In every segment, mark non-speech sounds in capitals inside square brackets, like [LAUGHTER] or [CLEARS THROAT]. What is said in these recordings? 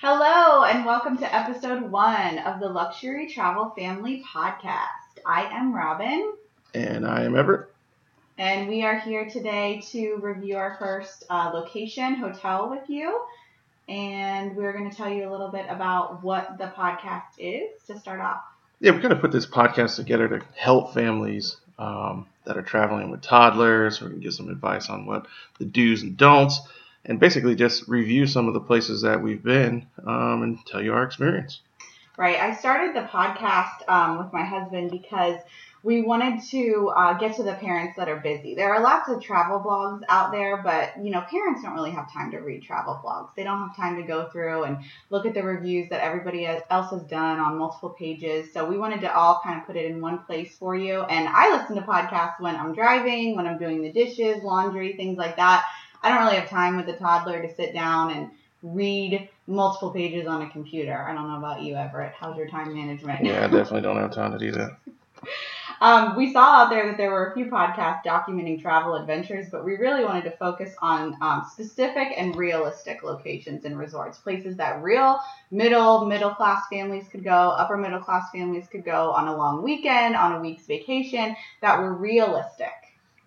Hello, and welcome to episode one of the Luxury Travel Family Podcast. I am Robin, And I am Everett. and we are here today to review our first uh, location, hotel, with you. And we're going to tell you a little bit about what the podcast is to start off. Yeah, we're going to put this podcast together to help families um, that are traveling with toddlers. We're going to give some advice on what the do's and don'ts, and basically just review some of the places that we've been um, and tell you our experience. Right. I started the podcast um, with my husband because we wanted to uh, get to the parents that are busy. There are lots of travel blogs out there, but you know, parents don't really have time to read travel blogs. They don't have time to go through and look at the reviews that everybody else has done on multiple pages. So we wanted to all kind of put it in one place for you. And I listen to podcasts when I'm driving, when I'm doing the dishes, laundry, things like that. I don't really have time with a toddler to sit down and read multiple pages on a computer. I don't know about you, Everett. How's your time management? Yeah, I definitely don't have time to do that. [LAUGHS] Um, we saw out there that there were a few podcasts documenting travel adventures, but we really wanted to focus on um, specific and realistic locations and resorts, places that real middle, middle class families could go, upper middle class families could go on a long weekend, on a week's vacation, that were realistic.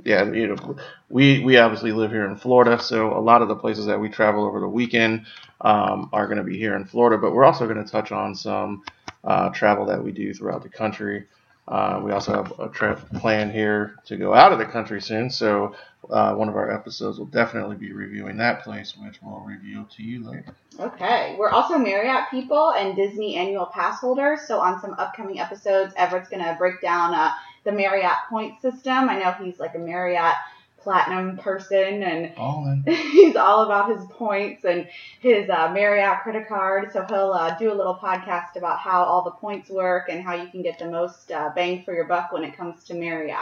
Yeah, you know, we we obviously live here in Florida, so a lot of the places that we travel over the weekend um, are going to be here in Florida. But we're also going to touch on some uh, travel that we do throughout the country. Uh, we also have a trip planned here to go out of the country soon, so uh, one of our episodes will definitely be reviewing that place, which we'll reveal to you later. Okay. We're also Marriott people and Disney annual pass holders. So on some upcoming episodes, Everett's going to break down uh, the Marriott point system. I know he's like a Marriott platinum person and All [LAUGHS] he's all about his points and his uh, Marriott credit card. So he'll uh, do a little podcast about how all the points work and how you can get the most uh, bang for your buck when it comes to Marriott.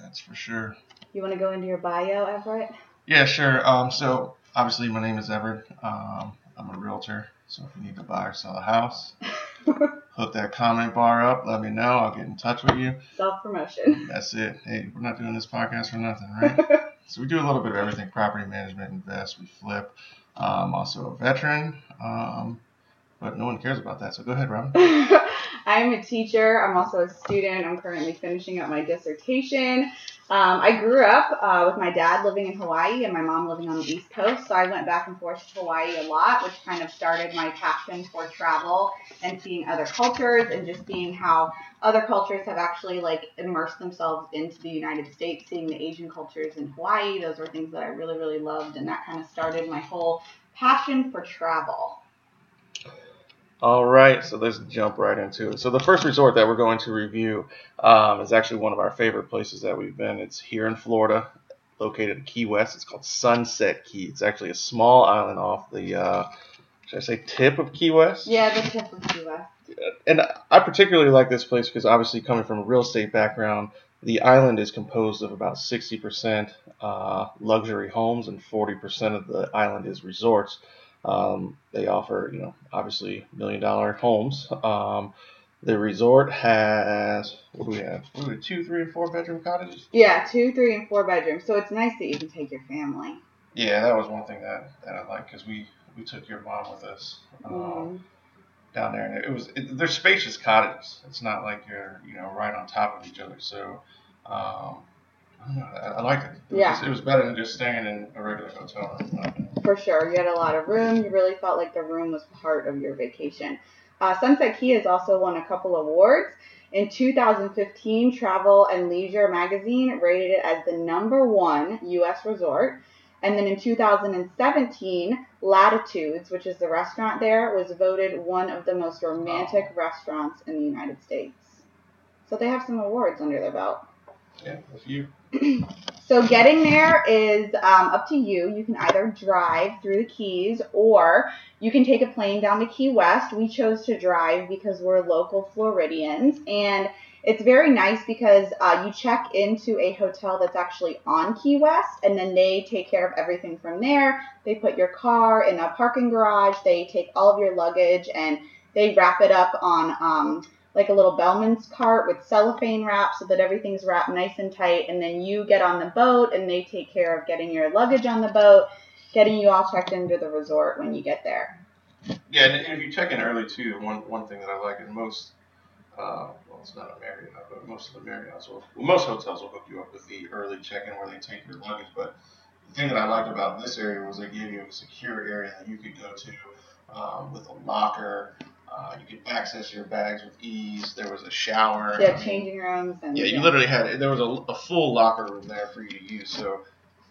That's for sure. You want to go into your bio, Everett? Yeah, sure. Um, so obviously my name is Everett. Um, I'm a realtor. So if you need to buy or sell a house, [LAUGHS] hook that comment bar up. Let me know. I'll get in touch with you. Self promotion. That's it. Hey, we're not doing this podcast for nothing, right? [LAUGHS] so we do a little bit of everything: property management, invest, we flip. Um, also a veteran, um, but no one cares about that. So go ahead, Robin. [LAUGHS] I'm a teacher. I'm also a student. I'm currently finishing up my dissertation. Um, I grew up uh, with my dad living in Hawaii and my mom living on the East Coast, so I went back and forth to Hawaii a lot, which kind of started my passion for travel and seeing other cultures and just seeing how other cultures have actually like immersed themselves into the United States, seeing the Asian cultures in Hawaii. Those were things that I really, really loved, and that kind of started my whole passion for travel. All right, so let's jump right into it. So the first resort that we're going to review um, is actually one of our favorite places that we've been. It's here in Florida, located in Key West. It's called Sunset Key. It's actually a small island off the, uh, should I say, tip of Key West? Yeah, the tip of Key West. And I particularly like this place because obviously coming from a real estate background, the island is composed of about 60% uh, luxury homes and 40% of the island is resorts. Um, they offer, you know, obviously million dollar homes. Um, the resort has what do we have? What we have? Two, three, and four bedroom cottages. Yeah, two, three, and four bedrooms. So it's nice that you can take your family. Yeah, that was one thing that, that I like because we we took your mom with us um, Mm. down there, and it was it, they're spacious cottages. It's not like you're you know right on top of each other. So um, I don't. I, I liked it. It was, Yeah. just- it was better than just staying in a regular hotel. For sure. You had a lot of room. You really felt like the room was part of your vacation. Uh, Sunset Key has also won a couple awards. In 2015, Travel and Leisure magazine rated it as the number one U.S. resort. And then in 2017, Latitudes, which is the restaurant there, was voted one of the most romantic restaurants in the United States. So they have some awards under their belt. Yeah, a few. [CLEARS THROAT] So getting there is um, up to you. You can either drive through the Keys or you can take a plane down to Key West. We chose to drive because we're local Floridians, and it's very nice because uh, you check into a hotel that's actually on Key West, and then they take care of everything from there. They put your car in a parking garage. They take all of your luggage and they wrap it up on um, like a little bellman's cart with cellophane wrap so that everything's wrapped nice and tight. And then you get on the boat and they take care of getting your luggage on the boat, getting you all checked into the resort when you get there. Yeah, and if you check in early too, one one thing that I like is most, uh, well, it's not a Marriott, but most of the Marriotts will, well, most hotels will hook you up with the early check-in where they take your luggage. But the thing that I liked about this area was they gave you a secure area that you could go to um, with a locker. Uh, you could access your bags with ease. There was a shower. They have changing rooms and Yeah, you literally had there was a, a full locker room there for you to use. So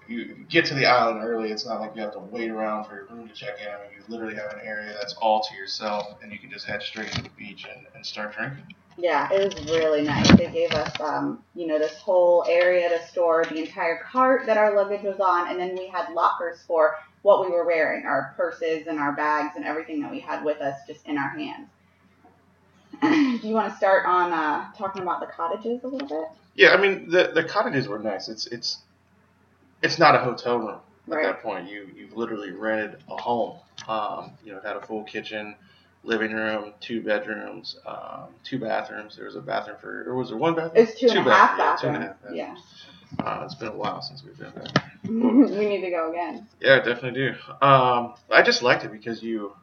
you get to the island early, it's not like you have to wait around for your room to check in. I mean, you literally have an area that's all to yourself, and you can just head straight to the beach and, and start drinking. Yeah, it was really nice. They gave us, um, you know, this whole area to store the entire cart that our luggage was on, and then we had lockers for what we were wearing, our purses and our bags and everything that we had with us just in our hands. [CLEARS THROAT] Do you want to start on uh, talking about the cottages a little bit? Yeah, I mean the the cottages were nice. It's it's it's not a hotel room at Right. that point. You you've literally rented a home. Um, you know, it had a full kitchen, living room, two bedrooms, um, two bathrooms. There was a bathroom for, or was there one bathroom? It's two and a half bath- yeah, two bathrooms. Yeah. Uh, it's been a while since we've been there. [LAUGHS] we need to go again. Yeah, I definitely do. Um, I just liked it because you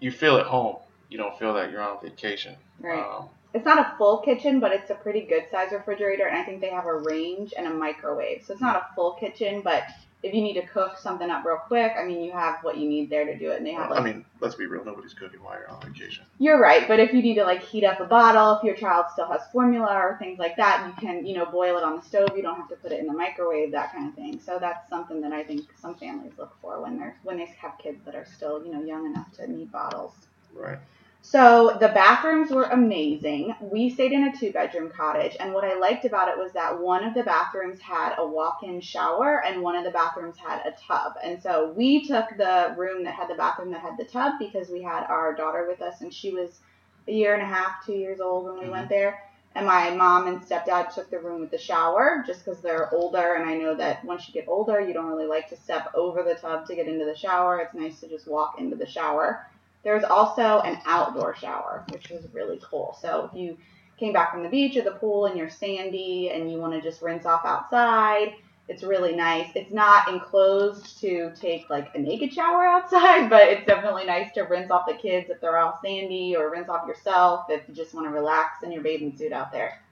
you feel at home. You don't feel that you're on vacation. Right. Um, It's not a full kitchen, but it's a pretty good size refrigerator, and I think they have a range and a microwave. So it's not a full kitchen, but if you need to cook something up real quick, I mean, you have what you need there to do it. And they have I mean, let's be real. Nobody's cooking while you're on vacation. you're right, but if you need to like heat up a bottle, if your child still has formula or things like that, you can, you know, boil it on the stove. You don't have to put it in the microwave, that kind of thing. So that's something that I think some families look for when they're when they have kids that are still, you know, young enough to need bottles. Right. So the bathrooms were amazing. We stayed in a two bedroom cottage, and what I liked about it was that one of the bathrooms had a walk in shower and one of the bathrooms had a tub. And so we took the room that had the bathroom that had the tub because we had our daughter with us, and she was a year and a half, two years old when we went mm-hmm. there. And my mom and stepdad took the room with the shower just because they're older, and I know that once you get older, you don't really like to step over the tub to get into the shower. It's nice to just walk into the shower. There was also an outdoor shower, which was really cool. So if you came back from the beach or the pool and you're sandy and you want to just rinse off outside, it's really nice. It's not enclosed to take like a naked shower [LAUGHS] outside, but it's definitely nice to rinse off the kids if they're all sandy or rinse off yourself if you just want to relax in your bathing suit out there.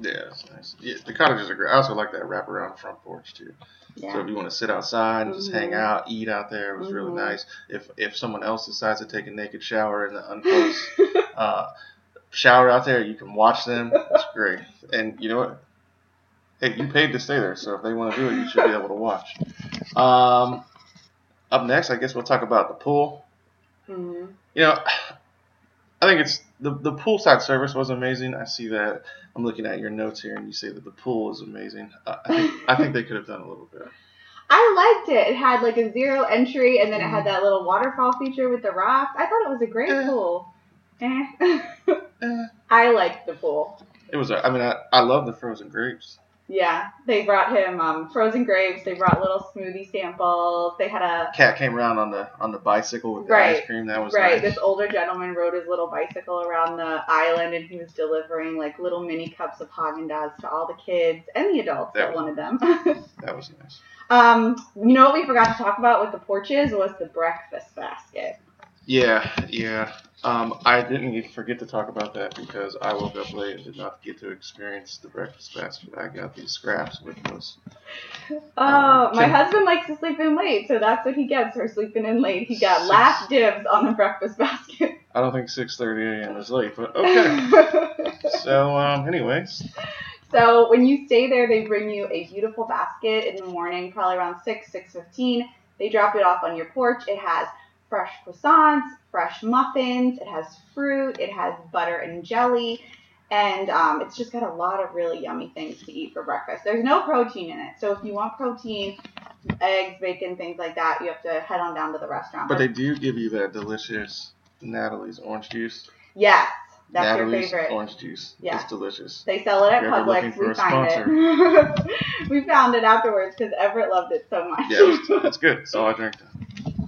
Yeah, it's nice. Yeah, the cottages are great. I also like that wraparound front porch too. So if you want to sit outside and just hang Mhm. out, eat out there, it was really Mhm. nice. If if someone else decides to take a naked shower in the unclosed [LAUGHS] uh, shower out there, you can watch them. It's great. And you know what? Hey, you paid to stay there, so if they want to do it, you should be able to watch. Um, up next, I guess we'll talk about the pool. hmm You know, I think it's the the poolside service was amazing. I see that. I'm looking at your notes here, and you say that the pool is amazing. Uh, I think I think they could have done a little bit. I liked it. It had like a zero entry, and then it had that little waterfall feature with the rocks. I thought it was a great Eh. pool. Eh. Eh, [LAUGHS] I liked the pool. it was. I mean, I, I love the frozen grapes. Yeah, they brought him um, frozen grapes. They brought little smoothie samples. They had a Cat came around on the on the bicycle with the Right, ice cream. That was right. nice. This older gentleman rode his little bicycle around the island, and he was delivering like little mini cups of Haagen Dazs to all the kids and the adults that That wanted them. [LAUGHS] That was nice. um, you know what we forgot to talk about with the porches was the breakfast basket. Yeah, yeah. Um, I didn't forget to talk about that because I woke up late and did not get to experience the breakfast basket. I got these scraps with those. Oh, Um, my husband likes to sleep in late, so that's what he gets for sleeping in late. He got Six. last dibs on the breakfast basket. I don't think 6:30 a.m. is late, but okay. [LAUGHS] so, um, anyways, so when you stay there, they bring you a beautiful basket in the morning, probably around six, six fifteen. They drop it off on your porch. It has fresh croissants, fresh muffins. It has fruit. It has butter and jelly. And um, it's just got a lot of really yummy things to eat for breakfast. There's no protein in it, so if you want protein, eggs, bacon, things like that, you have to head on down to the restaurant. but they do give you that delicious Natalie's orange juice. yes, that's Natalie's your favorite. orange juice. Yeah. It's delicious. They sell it at If you're ever looking Publix. We find it. [LAUGHS] we found it afterwards because Everett loved it so much. Yeah, it it's good. So I drank that.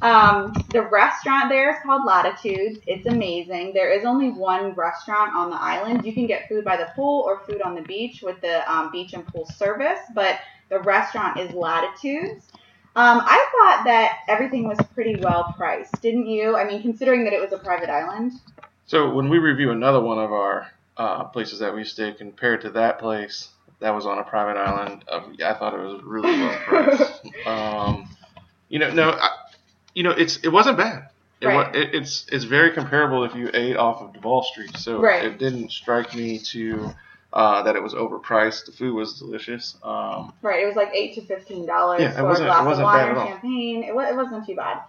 Um, the restaurant there is called Latitudes. It's amazing. There is only one restaurant on the island. You can get food by the pool or food on the beach with the um, beach and pool service, but the restaurant is Latitudes. Um, I thought that everything was pretty well priced, didn't you? I mean, considering that it was a private island. So when we review another one of our uh, places that we stayed compared to that place that was on a private island, um, I thought it was really well priced. [LAUGHS] um, you know, no, I, you know, it's it wasn't bad. It, Right. wa- it, it's it's very comparable if you ate off of Duval Street. So Right. it didn't strike me to uh, that it was overpriced. The food was delicious. Um, Right, it was like eight to fifteen dollars Yeah, it for a glass of wasn't wine bad or champagne. It, it wasn't too bad.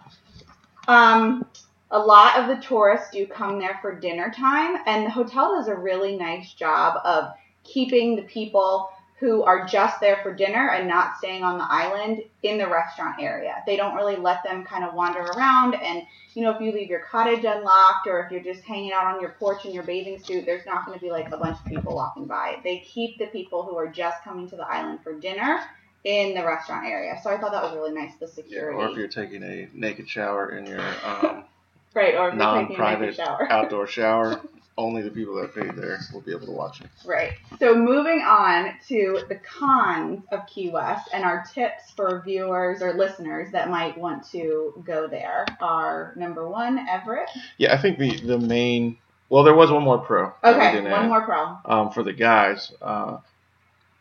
Um, a lot of the tourists do come there for dinner time, and the hotel does a really nice job of keeping the people who are just there for dinner and not staying on the island in the restaurant area. They don't really let them kind of wander around and you know if you leave your cottage unlocked or if you're just hanging out on your porch in your bathing suit, there's not going to be like a bunch of people walking by. They keep the people who are just coming to the island for dinner in the restaurant area. So I thought that was really nice the yeah, security. or if you're taking a naked shower in your um, [LAUGHS] right, or if you're taking a naked non-private shower. outdoor shower, [LAUGHS] only the people that paid there will be able to watch it. Right. So moving on to the cons of Key West and our tips for viewers or listeners that might want to go there are number one, Everett. Yeah, I think the the main well, there was one more pro. Okay, one add. more pro. um, for the guys. Uh,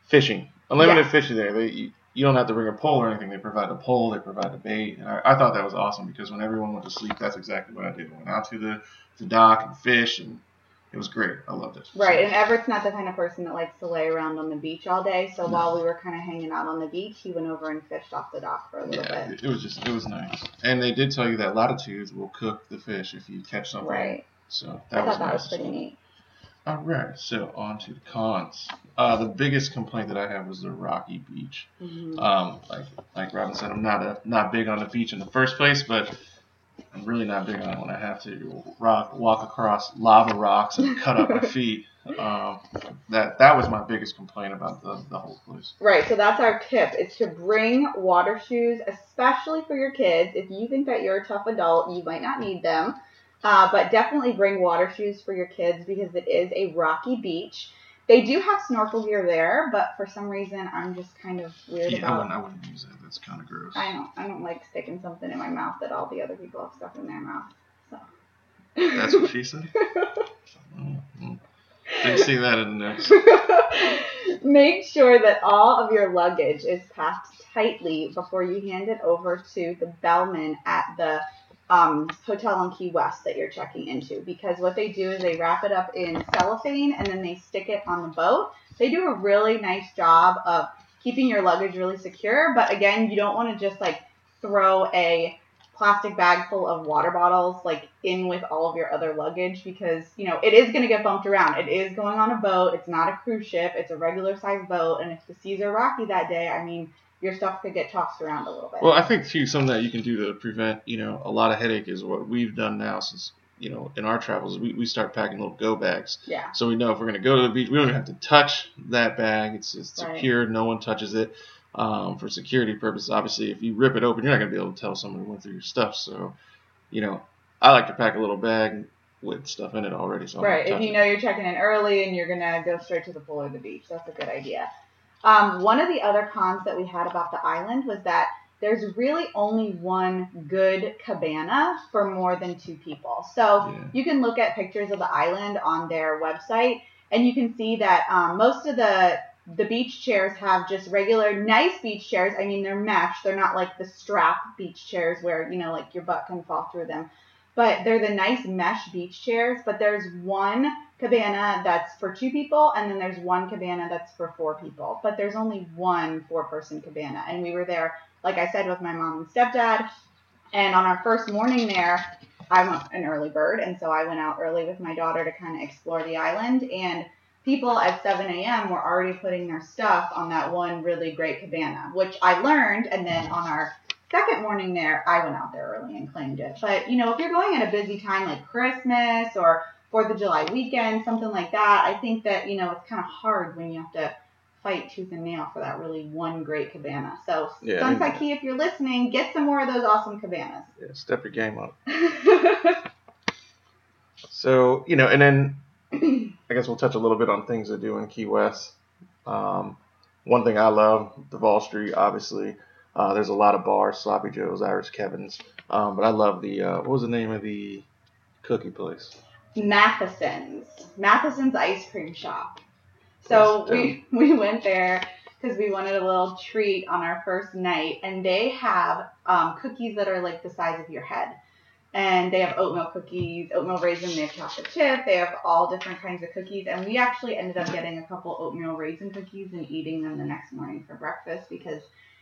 fishing, unlimited Yes. fishing there. They you, you don't have to bring a pole or anything. They provide a pole. They provide a bait. And I, I thought that was awesome because when everyone went to sleep, that's exactly what I did. I went out to the, the dock and fish, and it was great. I loved it. Right, So, and Everett's not the kind of person that likes to lay around on the beach all day. So No. while we were kind of hanging out on the beach, he went over and fished off the dock for a little yeah, bit. it, was just it was nice. And they did tell you that latitudes will cook the fish if you catch something. Right. So I that thought was that nice. was pretty neat. All right, so on to the cons. Uh, the biggest complaint that I have was the rocky beach. Mhm. Um, like like Robin said, I'm not a not big on the beach in the first place, but I'm really not big on when I have to rock walk across lava rocks and cut up my [LAUGHS] feet. Um, that that was my biggest complaint about the, the whole place. Right, so that's our tip. It's to bring water shoes, especially for your kids. If you think that you're a tough adult, you might not need them. Uh, but definitely bring water shoes for your kids because it is a rocky beach. They do have snorkel gear there, but for some reason I'm just kind of weird Yeah, I about. wouldn't, I wouldn't use that. That's kind of gross. I don't. I don't like sticking something in my mouth that all the other people have stuff in their mouth. So. That's what she said. [LAUGHS] Mhm. Didn't see that in the notes. [LAUGHS] Make sure that all of your luggage is packed tightly before you hand it over to the bellman at the um, hotel in Key West that you're checking into. Because what they do is they wrap it up in cellophane and then they stick it on the boat. They do a really nice job of keeping your luggage really secure. But again, you don't want to just like throw a plastic bag full of water bottles like in with all of your other luggage because you know it is going to get bumped around it is going on a boat it's not a cruise ship it's a regular sized boat and if the seas are rocky that day i mean your stuff could get tossed around a little bit. Well, I think too something that you can do to prevent you know a lot of headache is what we've done now since you know in our travels we, we start packing little go bags. Yeah. So we know if we're going to go to the beach we don't even have to touch that bag. It's, it's Right. secure. No one touches it um, for security purposes. Obviously if you rip it open you're not going to be able to tell someone went through your stuff. So you know I like to pack a little bag with stuff in it already so right. if you it. know you're checking in early and you're going to go straight to the pool or the beach that's a good idea um, one of the other cons that we had about the island was that there's really only one good cabana for more than two people. So Yeah. you can look at pictures of the island on their website and you can see that um, most of the the beach chairs have just regular nice beach chairs. I mean they're mesh they're not like the strap beach chairs where you know like your butt can fall through them but they're the nice mesh beach chairs but there's one cabana that's for two people and then there's one cabana that's for four people but there's only one four person cabana and we were there like i said with my mom and stepdad and on our first morning there I'm an early bird, and so I went out early with my daughter to kind of explore the island. And people at 7 a.m. were already putting their stuff on that one really great cabana, which I learned. And then on our second morning there, I went out there early and claimed it. But you know, if you're going at a busy time like Christmas or Fourth of July weekend, something like that, I think that you know it's kind of hard when you have to fight tooth and nail for that really one great cabana. So Yeah, Sunset I- Key, if you're listening, get some more of those awesome cabanas. yeah, step your game up [LAUGHS] So you know, and then I guess we'll touch a little bit on things to do in Key West. Um, one thing I love, Duval Street, obviously. Uh, there's a lot of bars, Sloppy Joe's, Irish Kevin's. Um, but I love the uh, what was the name of the cookie place? Mattheessen's. Mattheessen's ice cream shop. So we [LAUGHS] we went there because we wanted a little treat on our first night, and they have um, cookies that are like the size of your head. And they have oatmeal cookies, oatmeal raisin, they have chocolate chip, they have all different kinds of cookies. And we actually ended up getting a couple oatmeal raisin cookies and eating them the next morning for breakfast because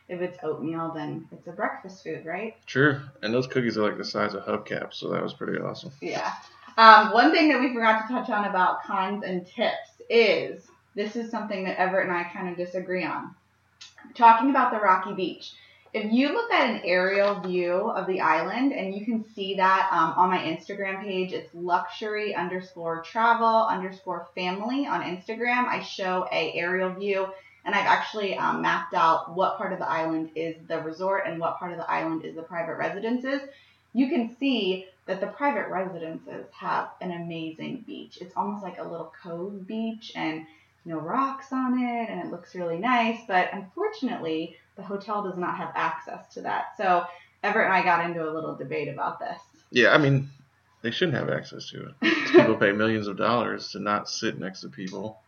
if it's oatmeal, then it's a breakfast food, right? Sure. And those cookies are like the size of hubcaps, so that was pretty awesome. Yeah. Um, one thing that we forgot to touch on about cons and tips is this is something that Everett and I kind of disagree on. Talking about the Rocky Beach. If you look at an aerial view of the island, and you can see that um, on my Instagram page, it's luxury underscore travel underscore family on Instagram. I show a aerial view, and I've actually um, mapped out what part of the island is the resort and what part of the island is the private residences. You can see that the private residences have an amazing beach. It's almost like a little cove beach and no rocks on it and it looks really nice, but unfortunately, the hotel does not have access to that. So Everett and I got into a little debate about this. Yeah, I mean, they shouldn't have access to it. [LAUGHS] People pay millions of dollars to not sit next to people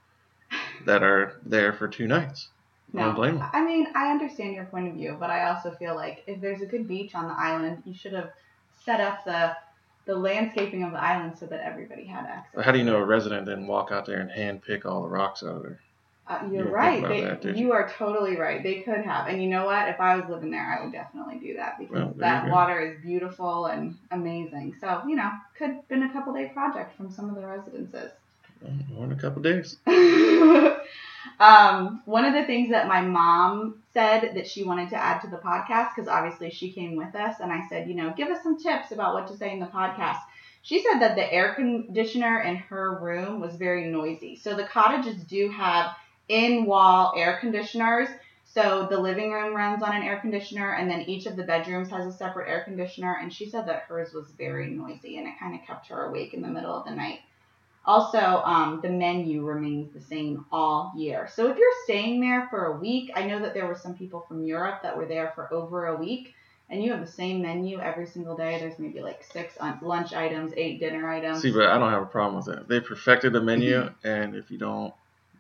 that are there for two nights. I don't blame them. I mean, I understand your point of view, but I also feel like if there's a good beach on the island, you should have set up the the landscaping of the island so that everybody had access. How do you know a resident didn't walk out there and hand pick all the rocks out of there? Uh, You you're didn't right. They, that, you you? are totally right. They could have. And you know what? If I was living there, I would definitely do that because Well, that water is beautiful and amazing. So, you know, could have been a couple day project from some of the residences. In a couple days. [LAUGHS] um, one of the things that my mom said that she wanted to add to the podcast, because obviously she came with us, and I said, you know, give us some tips about what to say in the podcast. She said that the air conditioner in her room was very noisy. So the cottages do have in wall air conditioners. So the living room runs on an air conditioner, and then each of the bedrooms has a separate air conditioner. And she said that hers was very noisy, and it kind of kept her awake in the middle of the night. Also, um, the menu remains the same all year. So if you're staying there for a week, I know that there were some people from Europe that were there for over a week, and you have the same menu every single day. There's maybe like six lunch items, eight dinner items. See, but I don't have a problem with that. They perfected the menu, [LAUGHS] and if you don't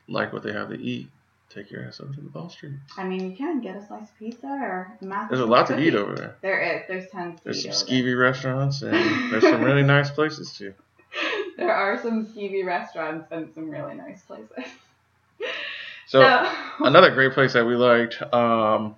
like what they have to eat, take your ass over to Duval street. I mean, you can get a slice of pizza or a mac. There's a lot to eat over there. There is. There's tons to There's some over there. skeevy restaurants, and there's some [LAUGHS] really nice places too. There are some skeevy restaurants and some really nice places. [LAUGHS] So another great place that we liked um,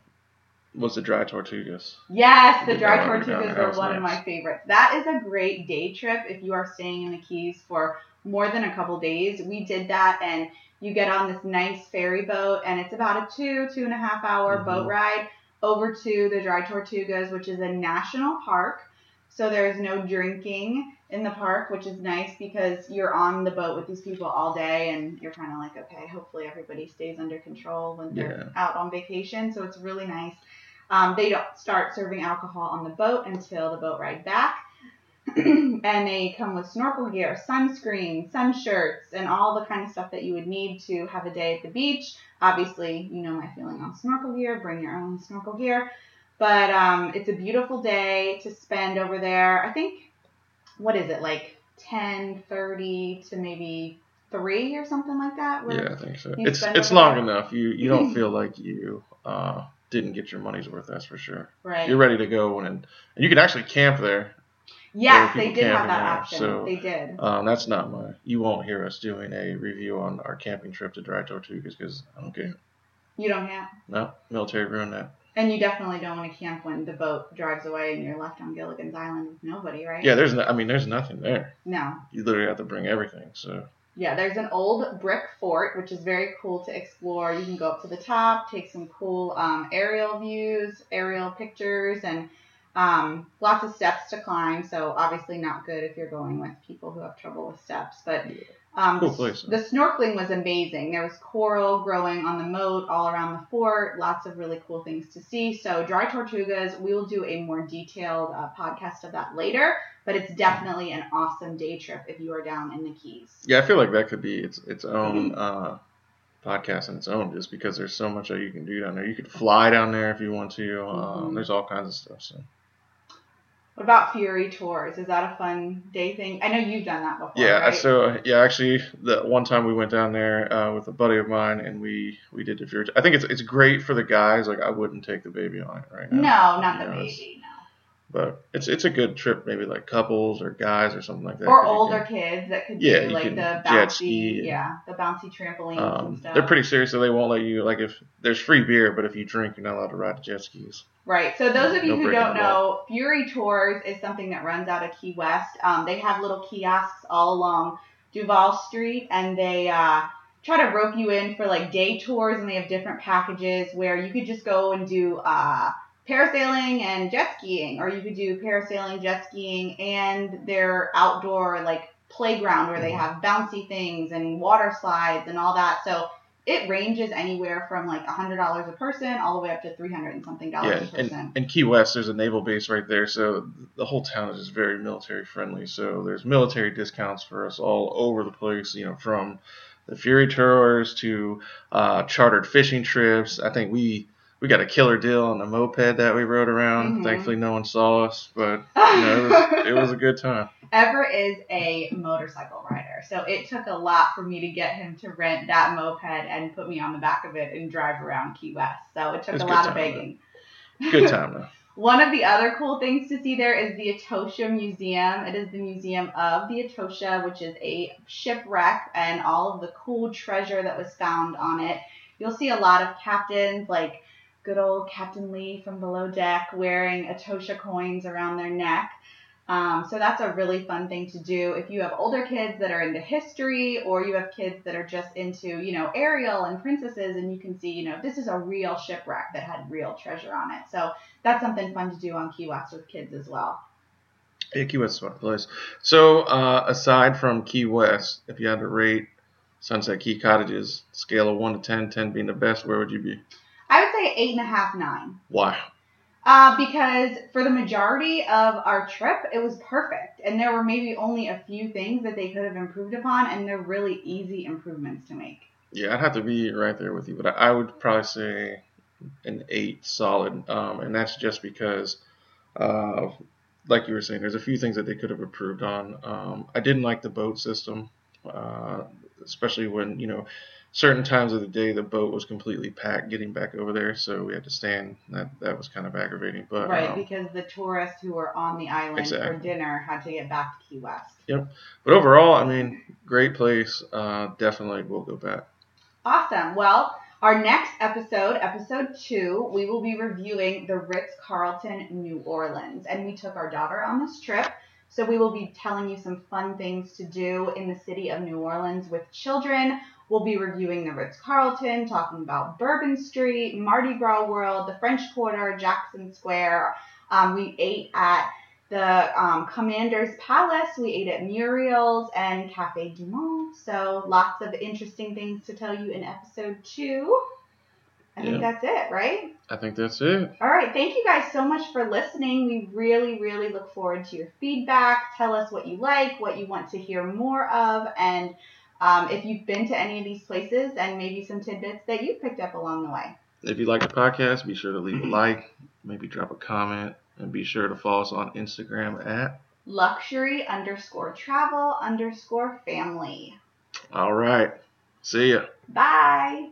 was the Dry Tortugas. Yes, the dry tortugas are one of my favorites. That is a great day trip if you are staying in the Keys for more than a couple days. We did that, and you get on this nice ferry boat, and it's about a two, two and a half hour Mhm. boat ride over to the Dry Tortugas, which is a national park. So there's no drinking in the park, which is nice because you're on the boat with these people all day, and you're kind of like, okay, hopefully everybody stays under control when they're out on vacation. So it's really nice. Um, they don't start serving alcohol on the boat until the boat ride back. [CLEARS THROAT] and they come with snorkel gear, sunscreen, sun shirts, and all the kind of stuff that you would need to have a day at the beach. Obviously, you know my feeling on snorkel gear. Bring your own snorkel gear. But um, it's a beautiful day to spend over there. I think, what is it, like 10, 30 to maybe 3 or something like that? Yeah, I think so. It's it's long enough. You you don't feel like you uh, didn't get your money's worth. That's for sure. Right. You're ready to go, and and you can actually camp there. Yes, they did have that there, option. so- they did. Um, that's not my. You won't hear us doing a review on our camping trip to Dry Tortugas because I don't care. You don't have. No, military ruined that. And you definitely don't want to camp when the boat drives away and you're left on Gilligan's Island with nobody, right? Yeah, there's no, I mean, there's nothing there. No. You literally have to bring everything. So Yeah, there's an old brick fort, which is very cool to explore. You can go up to the top, take some cool um, aerial views, aerial pictures, and um, lots of steps to climb. So obviously not good if you're going with people who have trouble with steps. But um, [LAUGHS] Cool place, the snorkeling was amazing. There was coral growing on the moat all around the fort. Lots of really cool things to see. So dry tortugas, we will do a more detailed uh, podcast of that later. But it's definitely an awesome day trip if you are down in the Keys. yeah, I feel like that could be its its own uh, podcast in its own, just because there's so much that you can do down there. You could fly down there if you want to. Um, Mhm. There's all kinds of stuff. So What about Fury Tours? Is that a fun day thing? I know you've done that before. yeah, right? so yeah, actually, the one time we went down there uh, with a buddy of mine, and we we did the Fury. I think it's it's great for the guys. Like I wouldn't take the baby on it right now. no, not the baby. But it's it's a good trip, maybe like couples or guys or something like that. Or older can- kids that could Yeah, do like the jet bouncy, ski and- yeah, the bouncy trampolines and Um, stuff. they're pretty serious, so they won't let you like if there's free beer, but if you drink, you're not allowed to ride the jet skis. Right. So those of you No who don't know, Fury Tours is something that runs out of Key West. Um, they have little kiosks all along Duval Street, and they uh, try to rope you in for like day tours, and they have different packages where you could just go and do uh, parasailing and jet skiing, or you could do parasailing, jet skiing, and their outdoor like playground where they have bouncy things and water slides and all that. So it ranges anywhere from like hundred dollars a person all the way up to three hundred and something dollars Yeah, a person. and, and Key West, there's a naval base right there, so the whole town is just very military friendly. So there's military discounts for us all over the place. You know, from the Fury tours to uh, chartered fishing trips. I think we we got a killer deal on the moped that we rode around. Mhm. Thankfully, no one saw us, but [LAUGHS] you know, it was, it was a good time. Ever is a motorcycle rider, so it took a lot for me to get him to rent that moped and put me on the back of it and drive around Key West. So it took It's a lot of begging. Good [LAUGHS] time though. One of the other cool things to see there is the Atocha Museum. It is the museum of the Atocha, which is a shipwreck and all of the cool treasure that was found on it. You'll see a lot of captains, like good old Captain Lee from Below Deck, wearing Atocha coins around their neck. Um, so that's a really fun thing to do if you have older kids that are into history or you have kids that are just into, you know, Ariel and princesses and you can see, you know, this is a real shipwreck that had real treasure on it. So that's something fun to do on Key West with kids as well. Yeah, Key West is a fun place. So, uh, aside from Key West, if you had to rate Sunset Key Cottages, scale of 1 to 10, 10 being the best, where would you be? Say eight and a half, nine. Why? Uh, because for the majority of our trip, it was perfect. And there were maybe only a few things that they could have improved upon, and they're really easy improvements to make. Yeah, I'd have to be right there with you, but I I would probably say an 8 solid. Um, and that's just because, uh, like you were saying, there's a few things that they could have improved on. Um, I didn't like the boat system, uh, especially when, you know, certain times of the day the boat was completely packed getting back over there, so we had to stand. That that was kind of aggravating, but right, um, because the tourists who were on the island for dinner had to get back to Key West. Yep, but overall, I mean, great place. Uh, definitely will go back. Awesome. Well, our next episode, episode two, we will be reviewing the Ritz Carlton New Orleans. And we took our daughter on this trip. So we will be telling you some fun things to do in the city of New Orleans with children. We'll be reviewing the Ritz Carlton, talking about Bourbon Street, Mardi Gras World, the French Quarter, Jackson Square. Um, we ate at the um, Commander's Palace. We ate at Muriel's and Cafe Du Monde. So lots of interesting things to tell you in episode two. I think Yeah. that's it, right? I think that's it. All right. Thank you guys so much for listening. We really, really look forward to your feedback. Tell us what you like, what you want to hear more of, and um, if you've been to any of these places and maybe some tidbits that you picked up along the way. If you like the podcast, be sure to leave a [CLEARS THROAT] like, maybe drop a comment, and be sure to follow us on Instagram at. Luxury underscore travel underscore family. All right. See ya. Bye.